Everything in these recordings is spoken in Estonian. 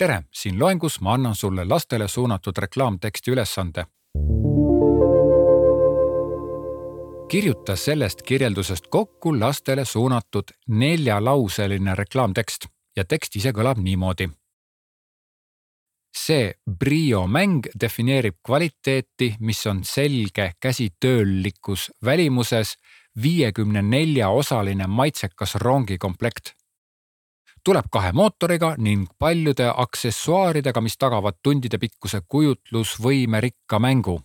tere, siin loengus ma annan sulle lastele suunatud reklaamteksti ülesande. kirjuta sellest kirjeldusest kokku lastele suunatud neljalauseline reklaamtekst ja tekst ise kõlab niimoodi. see Brio mäng defineerib kvaliteeti, mis on selge käsitöölikus välimuses viiekümne nelja osaline maitsekas rongikomplekt tuleb kahe mootoriga ning paljude aksessuaaridega, mis tagavad tundide pikkuse kujutlusvõime rikka mängu.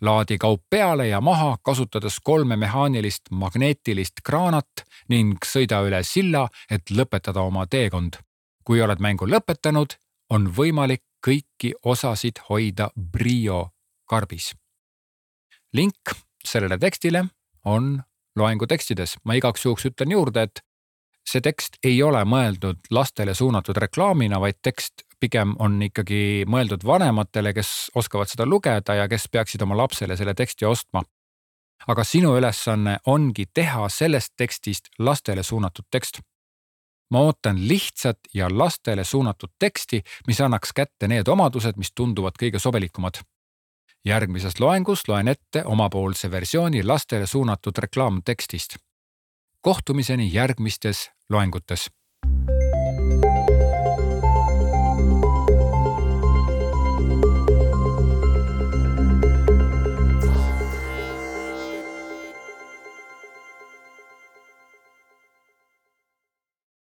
laadi kaup peale ja maha, kasutades kolme mehaanilist magneetilist kraanat ning sõida üle silla, et lõpetada oma teekond. kui oled mängu lõpetanud, on võimalik kõiki osasid hoida Brio karbis. link sellele tekstile on loengu tekstides. ma igaks juhuks ütlen juurde, et see tekst ei ole mõeldud lastele suunatud reklaamina, vaid tekst pigem on ikkagi mõeldud vanematele, kes oskavad seda lugeda ja kes peaksid oma lapsele selle teksti ostma. aga sinu ülesanne ongi teha sellest tekstist lastele suunatud tekst. ma ootan lihtsat ja lastele suunatud teksti, mis annaks kätte need omadused, mis tunduvad kõige sobilikumad järgmises loengus loen ette omapoolse versiooni lastele suunatud reklaamtekstist kohtumiseni järgmistes loengutes